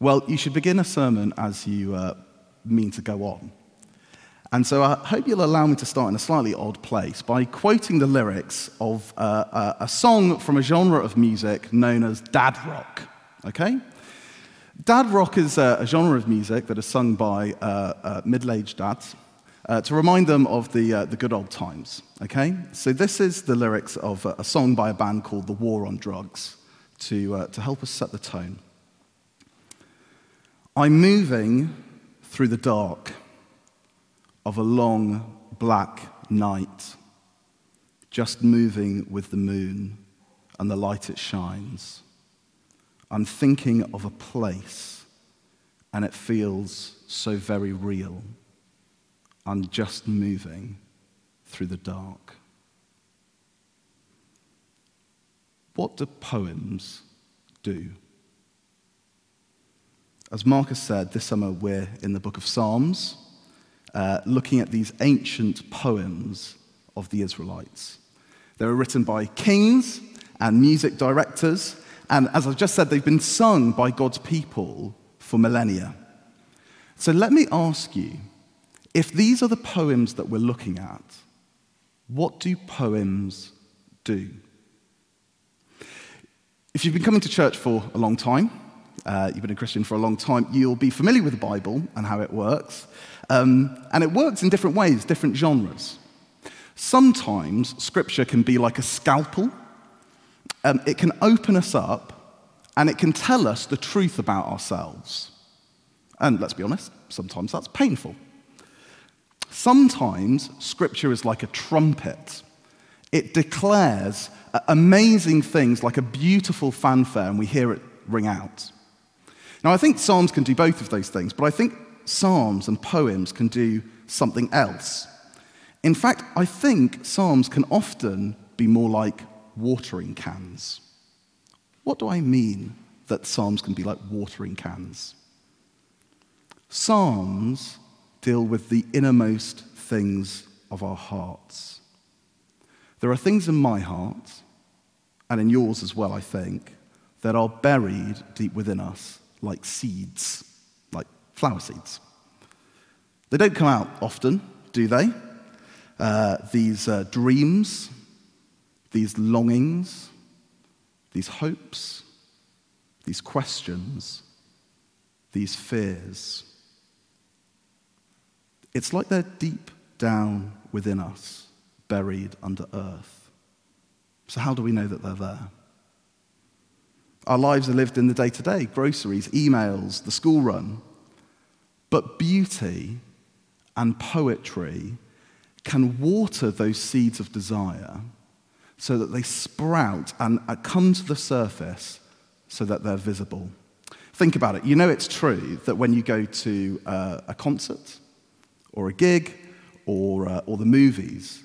Well, you should begin a sermon as you uh, mean to go on. And so I hope you'll allow me to start in a slightly odd place by quoting the lyrics of uh, a song from a genre of music known as dad rock. Okay? Dad rock is a, a genre of music that is sung by uh, uh middle aged dads uh, to remind them of the, uh, the good old times. Okay? So this is the lyrics of a song by a band called The War on Drugs to, to help us set the tone. I'm moving through the dark of a long black night, just moving with the moon and the light it shines. I'm thinking of a place, and it feels so very real. I'm just moving through the dark. What do poems do? As Marcus said, this summer we're in the book of Psalms uh, looking at these ancient poems of the Israelites. They were written by kings and music directors, and as I've just said, they've been sung by God's people for millennia. So let me ask you if these are the poems that we're looking at, what do poems do? If you've been coming to church for a long time, uh, you've been a Christian for a long time, you'll be familiar with the Bible and how it works. Um, and it works in different ways, different genres. Sometimes scripture can be like a scalpel, um, it can open us up and it can tell us the truth about ourselves. And let's be honest, sometimes that's painful. Sometimes scripture is like a trumpet. It declares amazing things like a beautiful fanfare, and we hear it ring out. Now, I think Psalms can do both of those things, but I think Psalms and poems can do something else. In fact, I think Psalms can often be more like watering cans. What do I mean that Psalms can be like watering cans? Psalms deal with the innermost things of our hearts. There are things in my heart, and in yours as well, I think, that are buried deep within us like seeds like flower seeds. They don't come out often, do they? Uh, these uh, dreams, these longings, these hopes, these questions, these fears. It's like they're deep down within us, buried under earth. So, how do we know that they're there? Our lives are lived in the day to day groceries, emails, the school run, but beauty and poetry can water those seeds of desire so that they sprout and uh, come to the surface so that they're visible. Think about it. You know it's true that when you go to uh, a concert or a gig or, uh, or the movies,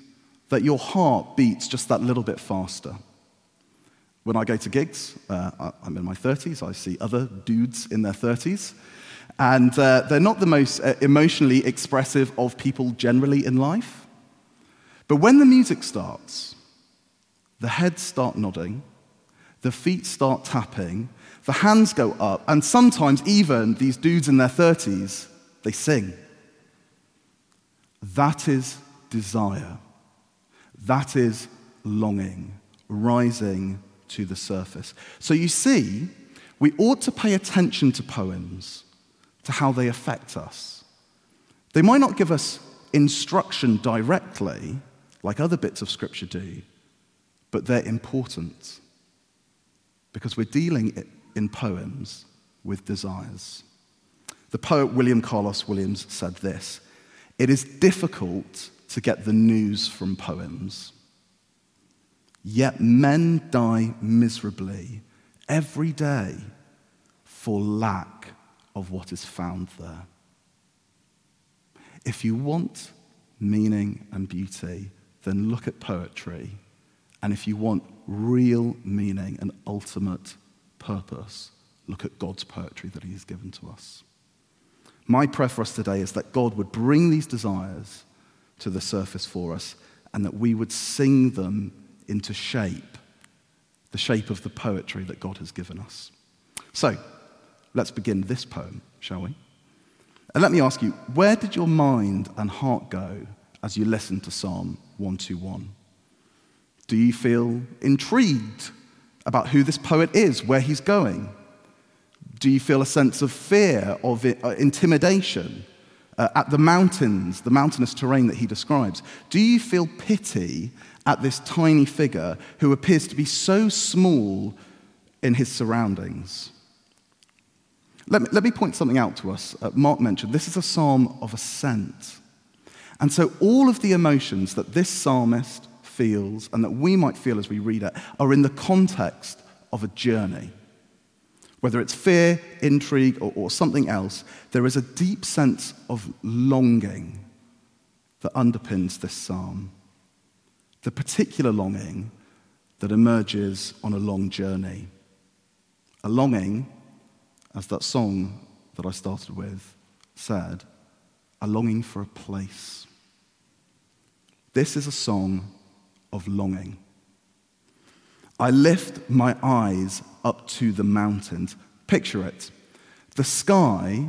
that your heart beats just that little bit faster. When I go to gigs, uh, I'm in my 30s, I see other dudes in their 30s, and uh, they're not the most uh, emotionally expressive of people generally in life. But when the music starts, the heads start nodding, the feet start tapping, the hands go up, and sometimes even these dudes in their 30s, they sing. That is desire. That is longing rising to the surface. So you see, we ought to pay attention to poems to how they affect us. They might not give us instruction directly, like other bits of Scripture do, but they're important because we're dealing in poems with desires. The poet William Carlos Williams said this It is difficult to get the news from poems, yet men die miserably every day for lack of what is found there. If you want meaning and beauty, then look at poetry. And if you want real meaning and ultimate purpose, look at God's poetry that He has given to us. My prayer for us today is that God would bring these desires to the surface for us and that we would sing them into shape, the shape of the poetry that God has given us. So, let's begin this poem, shall we? And let me ask you, where did your mind and heart go as you listened to Psalm 121? Do you feel intrigued about who this poet is, where he's going? Do you feel a sense of fear, of uh, intimidation uh, at the mountains, the mountainous terrain that he describes? Do you feel pity at this tiny figure who appears to be so small in his surroundings? Let me, let me point something out to us. Uh, Mark mentioned this is a psalm of ascent. And so, all of the emotions that this psalmist feels and that we might feel as we read it are in the context of a journey. Whether it's fear, intrigue, or, or something else, there is a deep sense of longing that underpins this psalm. The particular longing that emerges on a long journey. A longing as that song that I started with said, a longing for a place. This is a song of longing. I lift my eyes up to the mountains. Picture it. The sky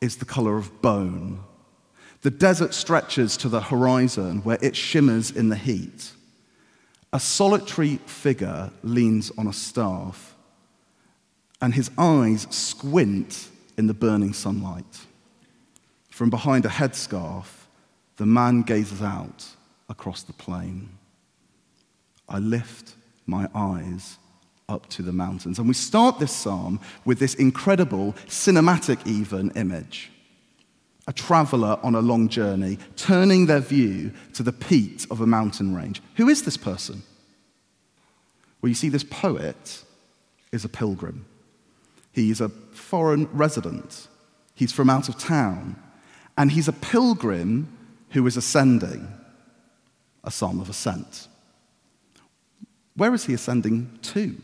is the color of bone. The desert stretches to the horizon where it shimmers in the heat. A solitary figure leans on a staff and his eyes squint in the burning sunlight. From behind a headscarf, the man gazes out across the plain. I lift my eyes up to the mountains. And we start this psalm with this incredible, cinematic, even image. A traveler on a long journey, turning their view to the peak of a mountain range. Who is this person? Well, you see, this poet is a pilgrim. He's a foreign resident. He's from out of town. And he's a pilgrim who is ascending, a psalm of ascent. Where is he ascending to?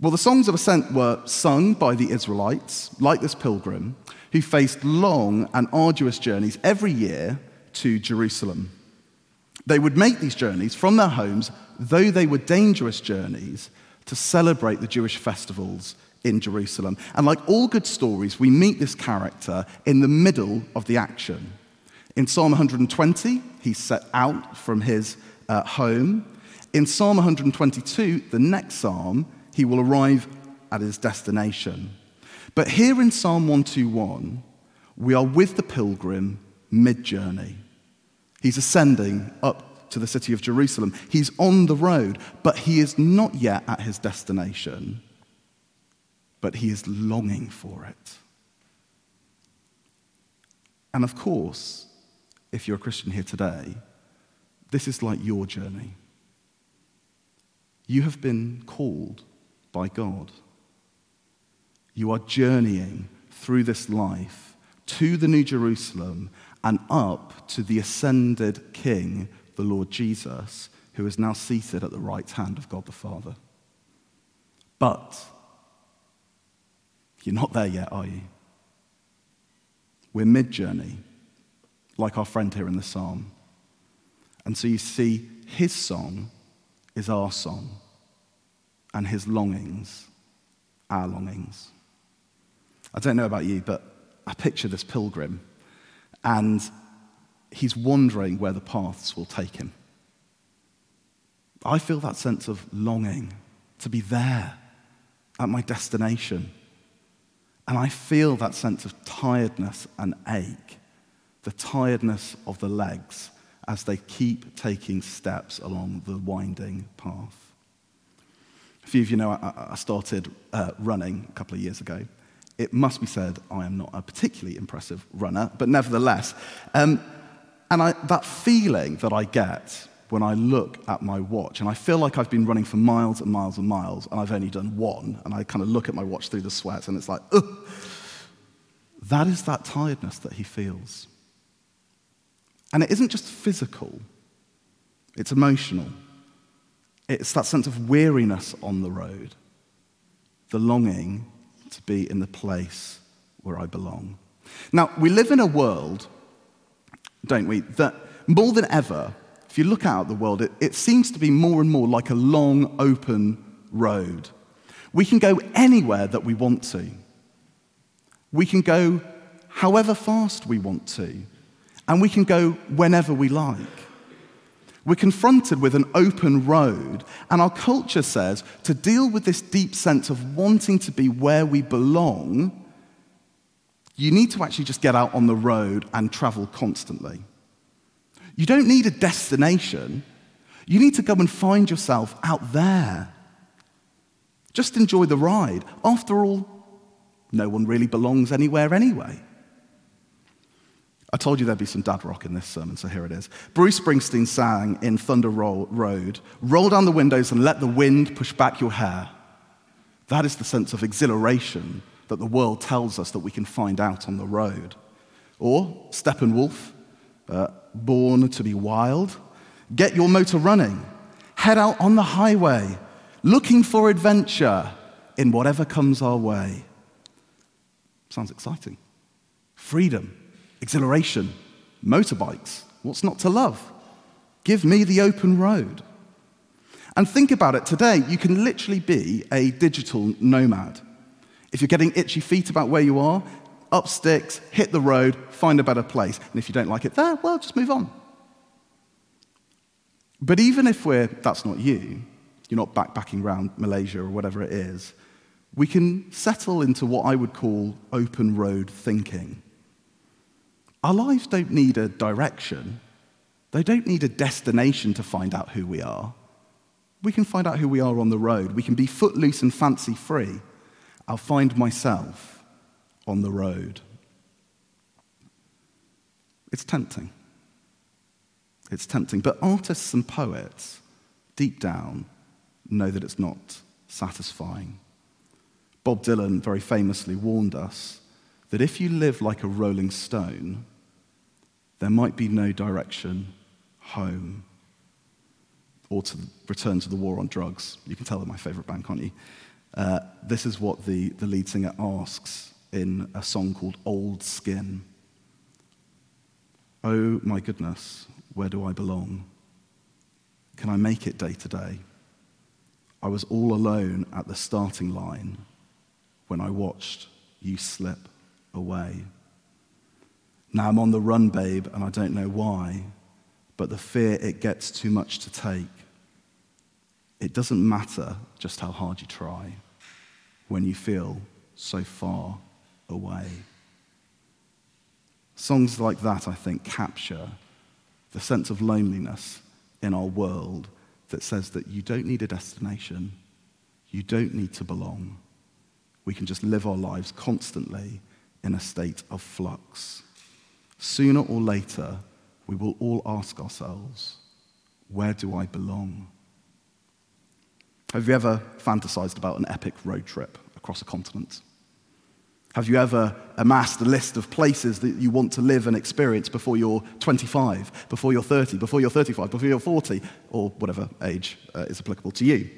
Well, the songs of ascent were sung by the Israelites, like this pilgrim, who faced long and arduous journeys every year to Jerusalem. They would make these journeys from their homes, though they were dangerous journeys, to celebrate the Jewish festivals in Jerusalem. And like all good stories, we meet this character in the middle of the action. In Psalm 120, he set out from his uh, home. In Psalm 122, the next psalm, he will arrive at his destination. But here in Psalm 121, we are with the pilgrim mid journey. He's ascending up to the city of Jerusalem. He's on the road, but he is not yet at his destination but he is longing for it. And of course, if you're a Christian here today, this is like your journey. You have been called by God. You are journeying through this life to the New Jerusalem and up to the ascended King, the Lord Jesus, who is now seated at the right hand of God the Father. But you're not there yet, are you? We're mid journey, like our friend here in the psalm. And so you see, his song is our song, and his longings, our longings. I don't know about you, but I picture this pilgrim, and he's wondering where the paths will take him. I feel that sense of longing to be there at my destination. And I feel that sense of tiredness and ache, the tiredness of the legs as they keep taking steps along the winding path. A few of you know I, started uh, running a couple of years ago. It must be said, I am not a particularly impressive runner, but nevertheless. Um, and I, that feeling that I get when I look at my watch. And I feel like I've been running for miles and miles and miles, and I've only done one. And I kind of look at my watch through the sweat, and it's like, ugh. That is that tiredness that he feels. And it isn't just physical, it's emotional. It's that sense of weariness on the road, the longing to be in the place where I belong. Now, we live in a world, don't we, that more than ever if you look out at the world, it, it seems to be more and more like a long, open road We can go anywhere that we want to. We can go however fast we want to. And we can go whenever we like. We're confronted with an open road, and our culture says to deal with this deep sense of wanting to be where we belong, you need to actually just get out on the road and travel constantly. You don't need a destination, you need to go and find yourself out there. Just enjoy the ride. After all, no one really belongs anywhere anyway. I told you there'd be some dad rock in this sermon, so here it is. Bruce Springsteen sang in Thunder Road Roll down the windows and let the wind push back your hair. That is the sense of exhilaration that the world tells us that we can find out on the road. Or Steppenwolf, uh, Born to be Wild. Get your motor running. Head out on the highway, looking for adventure in whatever comes our way. Sounds exciting. Freedom exhilaration, motorbikes. What's not to love? Give me the open road. And think about it today, you can literally be a digital nomad. If you're getting itchy feet about where you are, up sticks, hit the road, find a better place. And if you don't like it there, well, just move on. But even if we're, that's not you, you're not backpacking around Malaysia or whatever it is, we can settle into what I would call open road thinking. Our lives don't need a direction, they don't need a destination to find out who we are. We can find out who we are on the road. We can be footloose and fancy free. I'll find myself on the road. It's tempting. It's tempting. But artists and poets, deep down, know that it's not satisfying. Bob Dylan very famously warned us that if you live like a rolling stone, there might be no direction home or to return to the war on drugs. You can tell they're my favorite band, can't you? Uh, this is what the, the lead singer asks in a song called Old Skin. Oh my goodness, where do I belong? Can I make it day to day? I was all alone at the starting line when I watched you slip away. Now I'm on the run, babe, and I don't know why, but the fear it gets too much to take. It doesn't matter just how hard you try when you feel so far away. Songs like that, I think, capture the sense of loneliness in our world that says that you don't need a destination, you don't need to belong. We can just live our lives constantly in a state of flux. Sooner or later, we will all ask ourselves, where do I belong? Have you ever fantasized about an epic road trip across a continent? Have you ever amassed a list of places that you want to live and experience before you're 25, before you're 30, before you're 35, before you're 40, or whatever age uh, is applicable to you?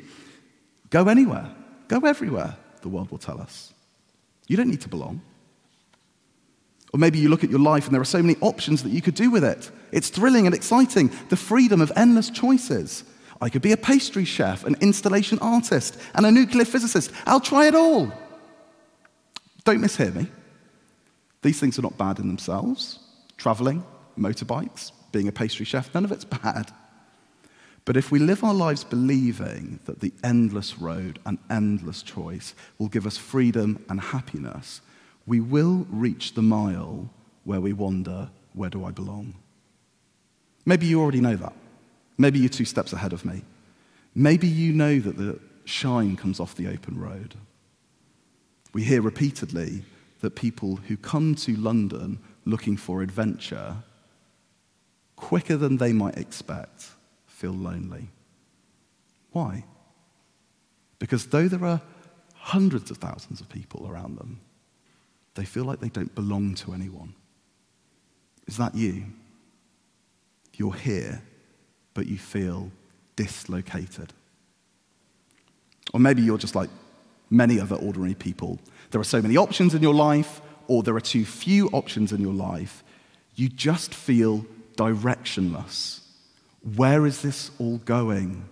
Go anywhere, go everywhere, the world will tell us. You don't need to belong. Or maybe you look at your life and there are so many options that you could do with it. It's thrilling and exciting, the freedom of endless choices. I could be a pastry chef, an installation artist, and a nuclear physicist. I'll try it all. Don't mishear me. These things are not bad in themselves. Traveling, motorbikes, being a pastry chef, none of it's bad. But if we live our lives believing that the endless road and endless choice will give us freedom and happiness, we will reach the mile where we wonder, where do I belong? Maybe you already know that. Maybe you're two steps ahead of me. Maybe you know that the shine comes off the open road. We hear repeatedly that people who come to London looking for adventure, quicker than they might expect, feel lonely. Why? Because though there are hundreds of thousands of people around them, they feel like they don't belong to anyone. Is that you? You're here, but you feel dislocated. Or maybe you're just like many other ordinary people. There are so many options in your life, or there are too few options in your life. You just feel directionless. Where is this all going?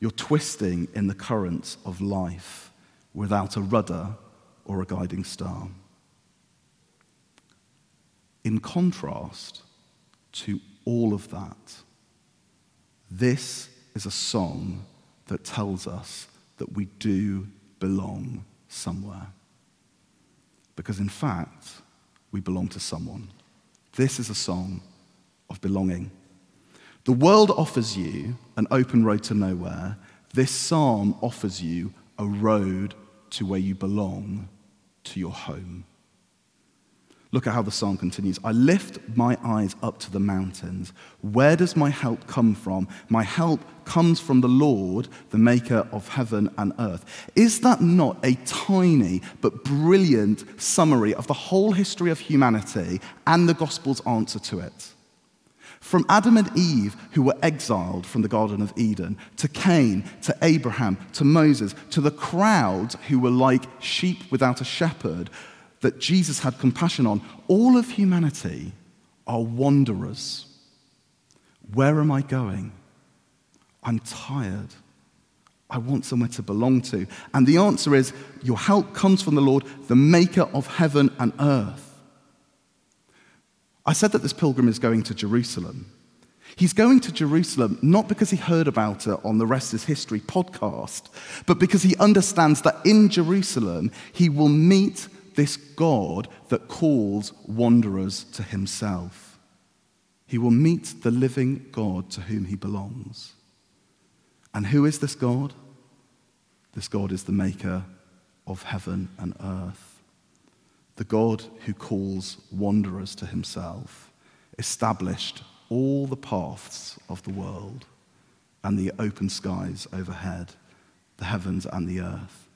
You're twisting in the currents of life without a rudder or a guiding star. In contrast to all of that, this is a song that tells us that we do belong somewhere. Because in fact, we belong to someone. This is a song of belonging. The world offers you an open road to nowhere. This psalm offers you a road to where you belong, to your home. Look at how the psalm continues. I lift my eyes up to the mountains. Where does my help come from? My help comes from the Lord, the maker of heaven and earth. Is that not a tiny but brilliant summary of the whole history of humanity and the gospel's answer to it? From Adam and Eve, who were exiled from the Garden of Eden, to Cain, to Abraham, to Moses, to the crowds who were like sheep without a shepherd, that Jesus had compassion on, all of humanity are wanderers. Where am I going? I'm tired. I want somewhere to belong to. And the answer is your help comes from the Lord, the maker of heaven and earth. I said that this pilgrim is going to Jerusalem. He's going to Jerusalem not because he heard about it on the Rest is History podcast, but because he understands that in Jerusalem he will meet this God that calls wanderers to himself. He will meet the living God to whom he belongs. And who is this God? This God is the maker of heaven and earth. The God who calls wanderers to himself established all the paths of the world and the open skies overhead, the heavens and the earth.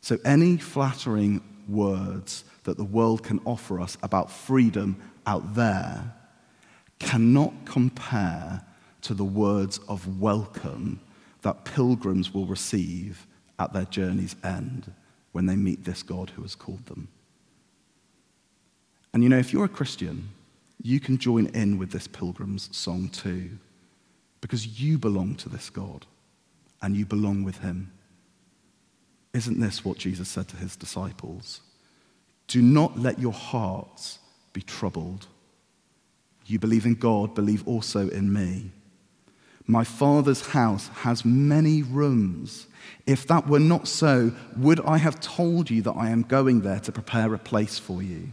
So, any flattering words that the world can offer us about freedom out there cannot compare to the words of welcome that pilgrims will receive at their journey's end when they meet this God who has called them. And you know, if you're a Christian, you can join in with this pilgrim's song too, because you belong to this God and you belong with him. Isn't this what Jesus said to his disciples? Do not let your hearts be troubled. You believe in God, believe also in me. My Father's house has many rooms. If that were not so, would I have told you that I am going there to prepare a place for you?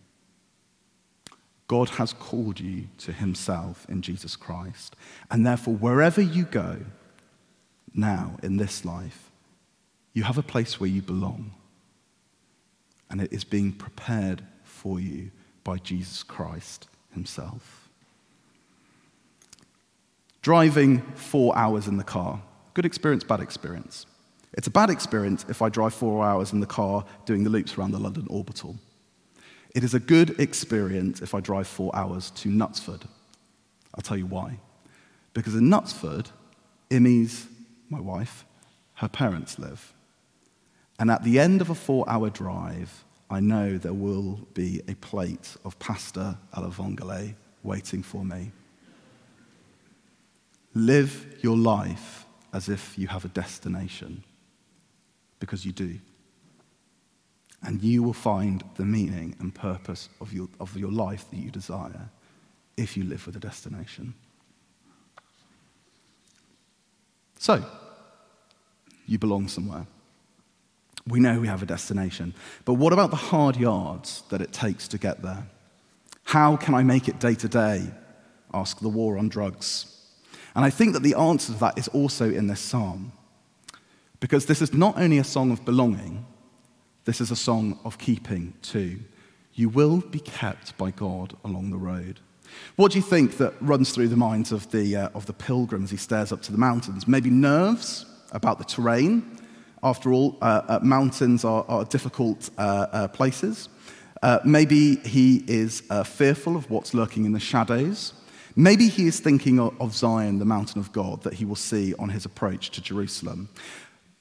God has called you to himself in Jesus Christ. And therefore, wherever you go now in this life, you have a place where you belong and it is being prepared for you by Jesus Christ himself. Driving four hours in the car, good experience, bad experience. It's a bad experience if I drive four hours in the car doing the loops around the London orbital. It is a good experience if I drive four hours to Knutsford. I'll tell you why. Because in Knutsford, Immy's, my wife, her parents live. And at the end of a four hour drive, I know there will be a plate of pasta alla vongole waiting for me. Live your life as if you have a destination, because you do. And you will find the meaning and purpose of your, of your life that you desire if you live with a destination. So, you belong somewhere. We know we have a destination. But what about the hard yards that it takes to get there? How can I make it day to day? Ask the war on drugs. And I think that the answer to that is also in this psalm. Because this is not only a song of belonging, this is a song of keeping too. You will be kept by God along the road. What do you think that runs through the minds of the, uh, of the pilgrim as he stares up to the mountains? Maybe nerves about the terrain, After all, uh, uh, mountains are, are difficult uh, uh places. Uh, maybe he is fearful of what's lurking in the shadows. Maybe he is thinking of Zion, the mountain of God, that he will see on his approach to Jerusalem.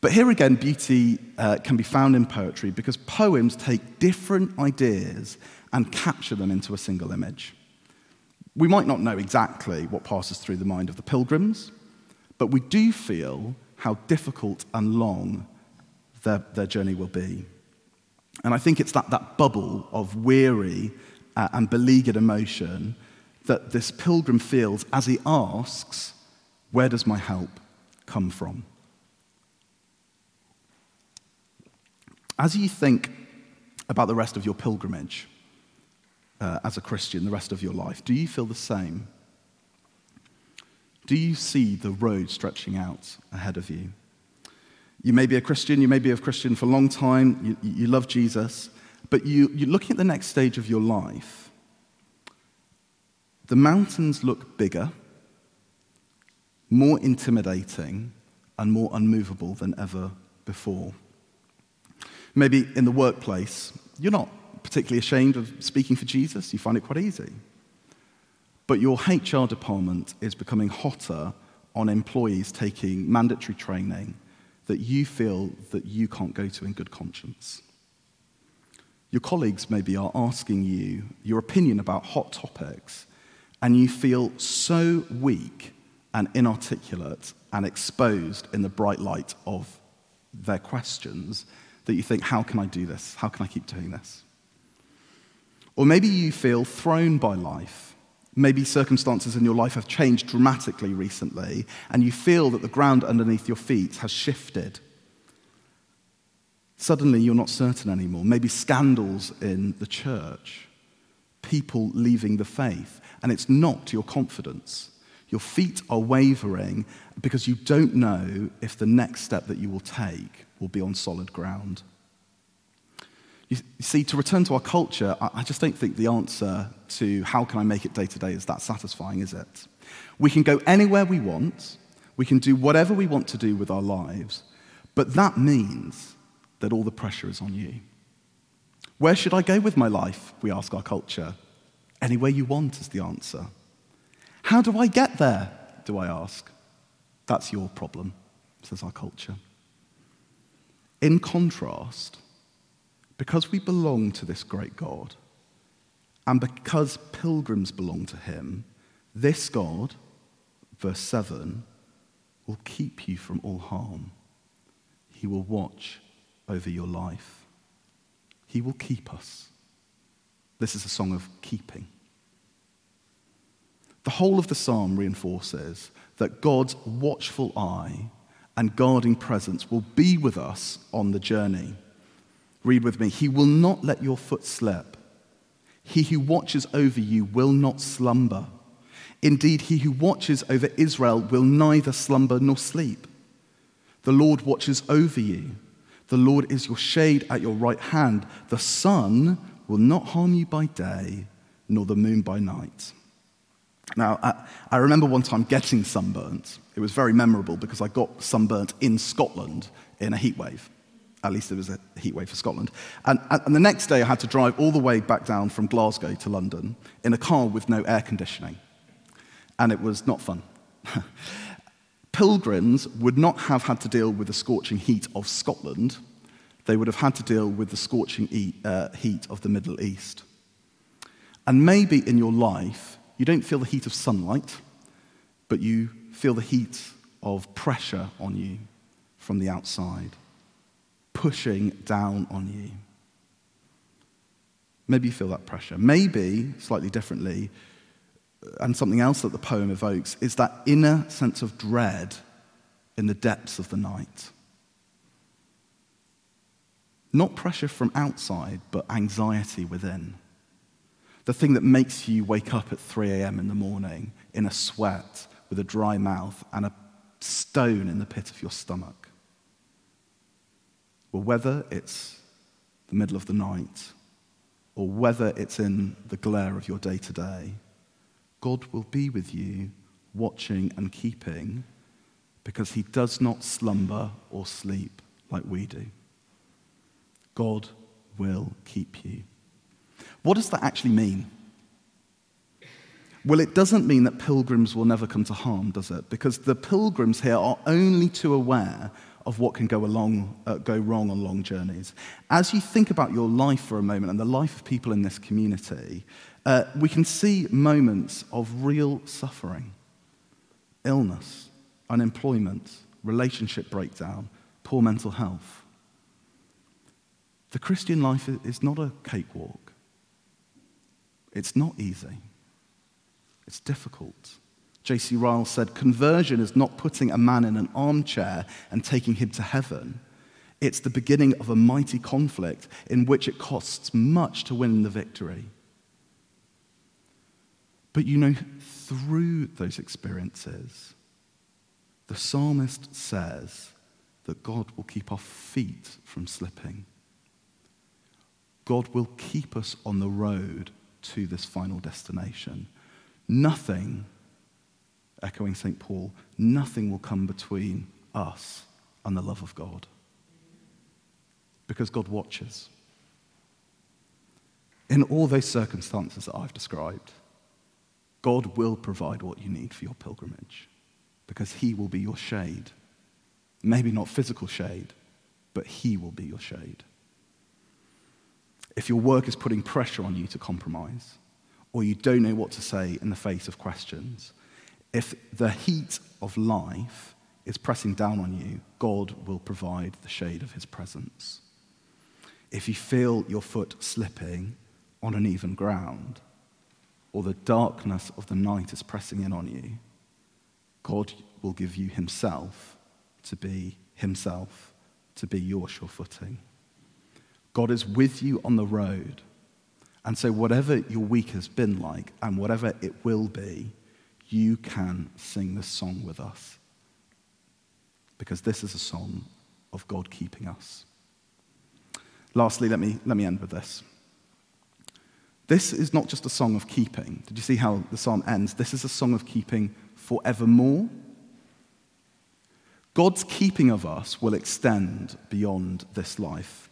But here again, beauty can be found in poetry because poems take different ideas and capture them into a single image. We might not know exactly what passes through the mind of the pilgrims, but we do feel how difficult and long their, their journey will be. And I think it's that, that bubble of weary uh, and beleaguered emotion that this pilgrim feels as he asks, Where does my help come from? As you think about the rest of your pilgrimage uh, as a Christian, the rest of your life, do you feel the same? Do you see the road stretching out ahead of you? You may be a Christian, you may be a Christian for a long time, you, you love Jesus, but you, you're looking at the next stage of your life. The mountains look bigger, more intimidating, and more unmovable than ever before. Maybe in the workplace, you're not particularly ashamed of speaking for Jesus, you find it quite easy. But your HR department is becoming hotter on employees taking mandatory training that you feel that you can't go to in good conscience. Your colleagues maybe are asking you your opinion about hot topics, and you feel so weak and inarticulate and exposed in the bright light of their questions that you think, How can I do this? How can I keep doing this? Or maybe you feel thrown by life Maybe circumstances in your life have changed dramatically recently, and you feel that the ground underneath your feet has shifted. Suddenly, you're not certain anymore. Maybe scandals in the church, people leaving the faith, and it's knocked your confidence. Your feet are wavering because you don't know if the next step that you will take will be on solid ground. You see, to return to our culture, I just don't think the answer to how can I make it day to day is that satisfying, is it? We can go anywhere we want, we can do whatever we want to do with our lives, but that means that all the pressure is on you. Where should I go with my life? We ask our culture. Anywhere you want is the answer. How do I get there? Do I ask. That's your problem, says our culture. In contrast, because we belong to this great God, and because pilgrims belong to him, this God, verse 7, will keep you from all harm. He will watch over your life. He will keep us. This is a song of keeping. The whole of the psalm reinforces that God's watchful eye and guarding presence will be with us on the journey. Read with me. He will not let your foot slip. He who watches over you will not slumber. Indeed, he who watches over Israel will neither slumber nor sleep. The Lord watches over you. The Lord is your shade at your right hand. The sun will not harm you by day, nor the moon by night. Now, I, I remember one time getting sunburnt. It was very memorable because I got sunburnt in Scotland in a heat wave. At least it was a heat wave for Scotland. And, and the next day, I had to drive all the way back down from Glasgow to London in a car with no air conditioning. And it was not fun. Pilgrims would not have had to deal with the scorching heat of Scotland, they would have had to deal with the scorching uh, heat of the Middle East. And maybe in your life, you don't feel the heat of sunlight, but you feel the heat of pressure on you from the outside pushing down on you. Maybe you feel that pressure. Maybe, slightly differently, and something else that the poem evokes is that inner sense of dread in the depths of the night. Not pressure from outside, but anxiety within. The thing that makes you wake up at 3 a.m. in the morning in a sweat with a dry mouth and a stone in the pit of your stomach. Well, whether it's the middle of the night or whether it's in the glare of your day to day, God will be with you, watching and keeping, because he does not slumber or sleep like we do. God will keep you. What does that actually mean? Well, it doesn't mean that pilgrims will never come to harm, does it? Because the pilgrims here are only too aware of what can go, along, uh, go wrong on long journeys. As you think about your life for a moment and the life of people in this community, uh, we can see moments of real suffering illness, unemployment, relationship breakdown, poor mental health. The Christian life is not a cakewalk. It's not easy. It's difficult. J.C. Ryle said, Conversion is not putting a man in an armchair and taking him to heaven. It's the beginning of a mighty conflict in which it costs much to win the victory. But you know, through those experiences, the psalmist says that God will keep our feet from slipping. God will keep us on the road to this final destination. Nothing, echoing St. Paul, nothing will come between us and the love of God. Because God watches. In all those circumstances that I've described, God will provide what you need for your pilgrimage because He will be your shade. Maybe not physical shade, but He will be your shade. If your work is putting pressure on you to compromise, or you don't know what to say in the face of questions, if the heat of life is pressing down on you, God will provide the shade of his presence. If you feel your foot slipping on uneven ground, or the darkness of the night is pressing in on you, God will give you himself to be himself, to be your sure footing. God is with you on the road and so, whatever your week has been like and whatever it will be, you can sing this song with us. Because this is a song of God keeping us. Lastly, let me, let me end with this. This is not just a song of keeping. Did you see how the psalm ends? This is a song of keeping forevermore. God's keeping of us will extend beyond this life.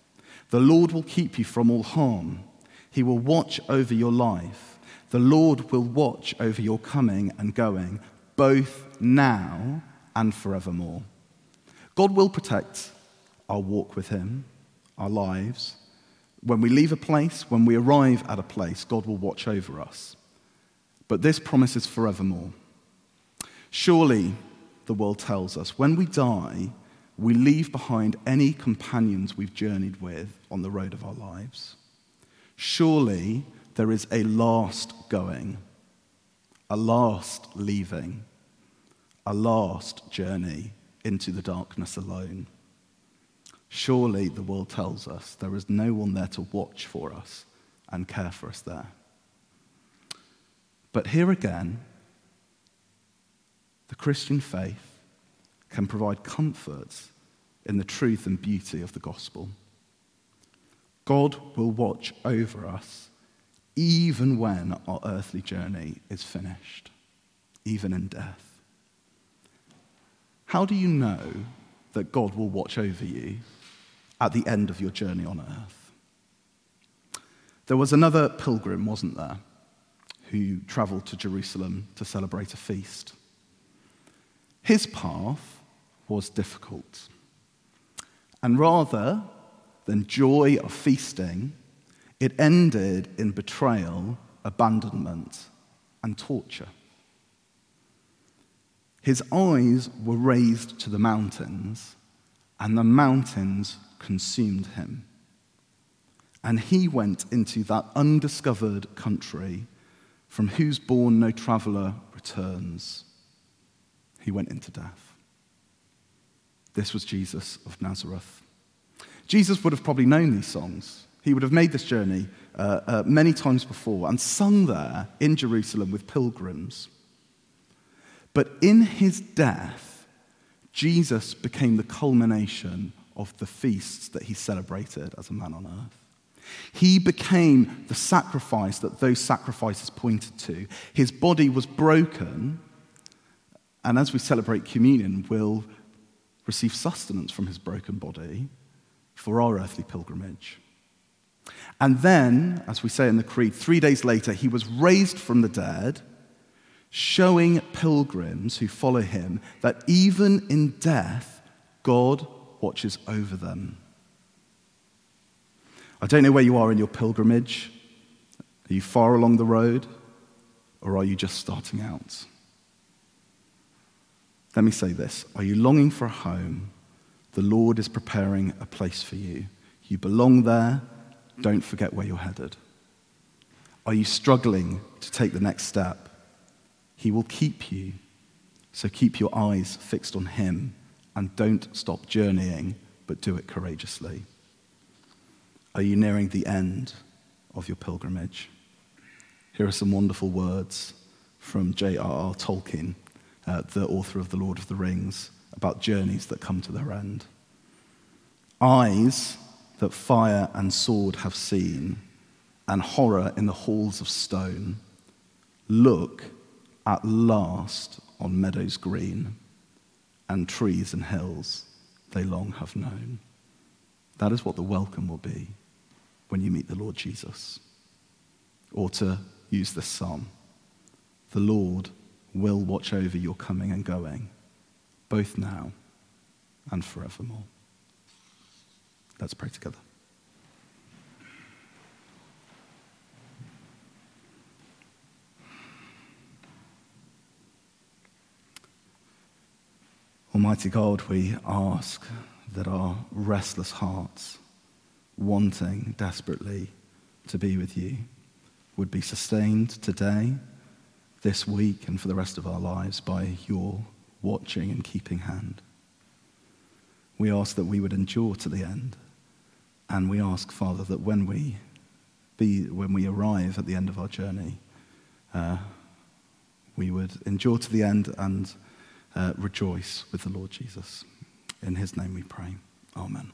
The Lord will keep you from all harm. He will watch over your life. The Lord will watch over your coming and going, both now and forevermore. God will protect our walk with Him, our lives. When we leave a place, when we arrive at a place, God will watch over us. But this promise is forevermore. Surely, the world tells us, when we die, we leave behind any companions we've journeyed with on the road of our lives. Surely there is a last going, a last leaving, a last journey into the darkness alone. Surely, the world tells us, there is no one there to watch for us and care for us there. But here again, the Christian faith can provide comfort in the truth and beauty of the gospel. God will watch over us even when our earthly journey is finished, even in death. How do you know that God will watch over you at the end of your journey on earth? There was another pilgrim, wasn't there, who traveled to Jerusalem to celebrate a feast. His path was difficult. And rather than joy of feasting, it ended in betrayal, abandonment, and torture. His eyes were raised to the mountains, and the mountains consumed him. And he went into that undiscovered country from whose bourne no traveler returns. He went into death. This was Jesus of Nazareth. Jesus would have probably known these songs. He would have made this journey uh, uh, many times before and sung there in Jerusalem with pilgrims. But in his death, Jesus became the culmination of the feasts that he celebrated as a man on earth. He became the sacrifice that those sacrifices pointed to. His body was broken, and as we celebrate communion, we'll receive sustenance from his broken body for our earthly pilgrimage. And then, as we say in the Creed, three days later, he was raised from the dead, showing pilgrims who follow him that even in death, God watches over them. I don't know where you are in your pilgrimage. Are you far along the road, or are you just starting out? Let me say this Are you longing for a home? The Lord is preparing a place for you. You belong there. Don't forget where you're headed. Are you struggling to take the next step? He will keep you. So keep your eyes fixed on Him and don't stop journeying, but do it courageously. Are you nearing the end of your pilgrimage? Here are some wonderful words from J.R.R. Tolkien, uh, the author of The Lord of the Rings, about journeys that come to their end. Eyes that fire and sword have seen, and horror in the halls of stone, look at last on meadows green, and trees and hills they long have known. That is what the welcome will be when you meet the Lord Jesus. Or to use this psalm, the Lord will watch over your coming and going, both now and forevermore. Let's pray together. Almighty God, we ask that our restless hearts, wanting desperately to be with you, would be sustained today, this week, and for the rest of our lives by your watching and keeping hand. We ask that we would endure to the end and we ask, Father, that when we, be, when we arrive at the end of our journey, uh, we would endure to the end and uh, rejoice with the Lord Jesus. In his name we pray. Amen.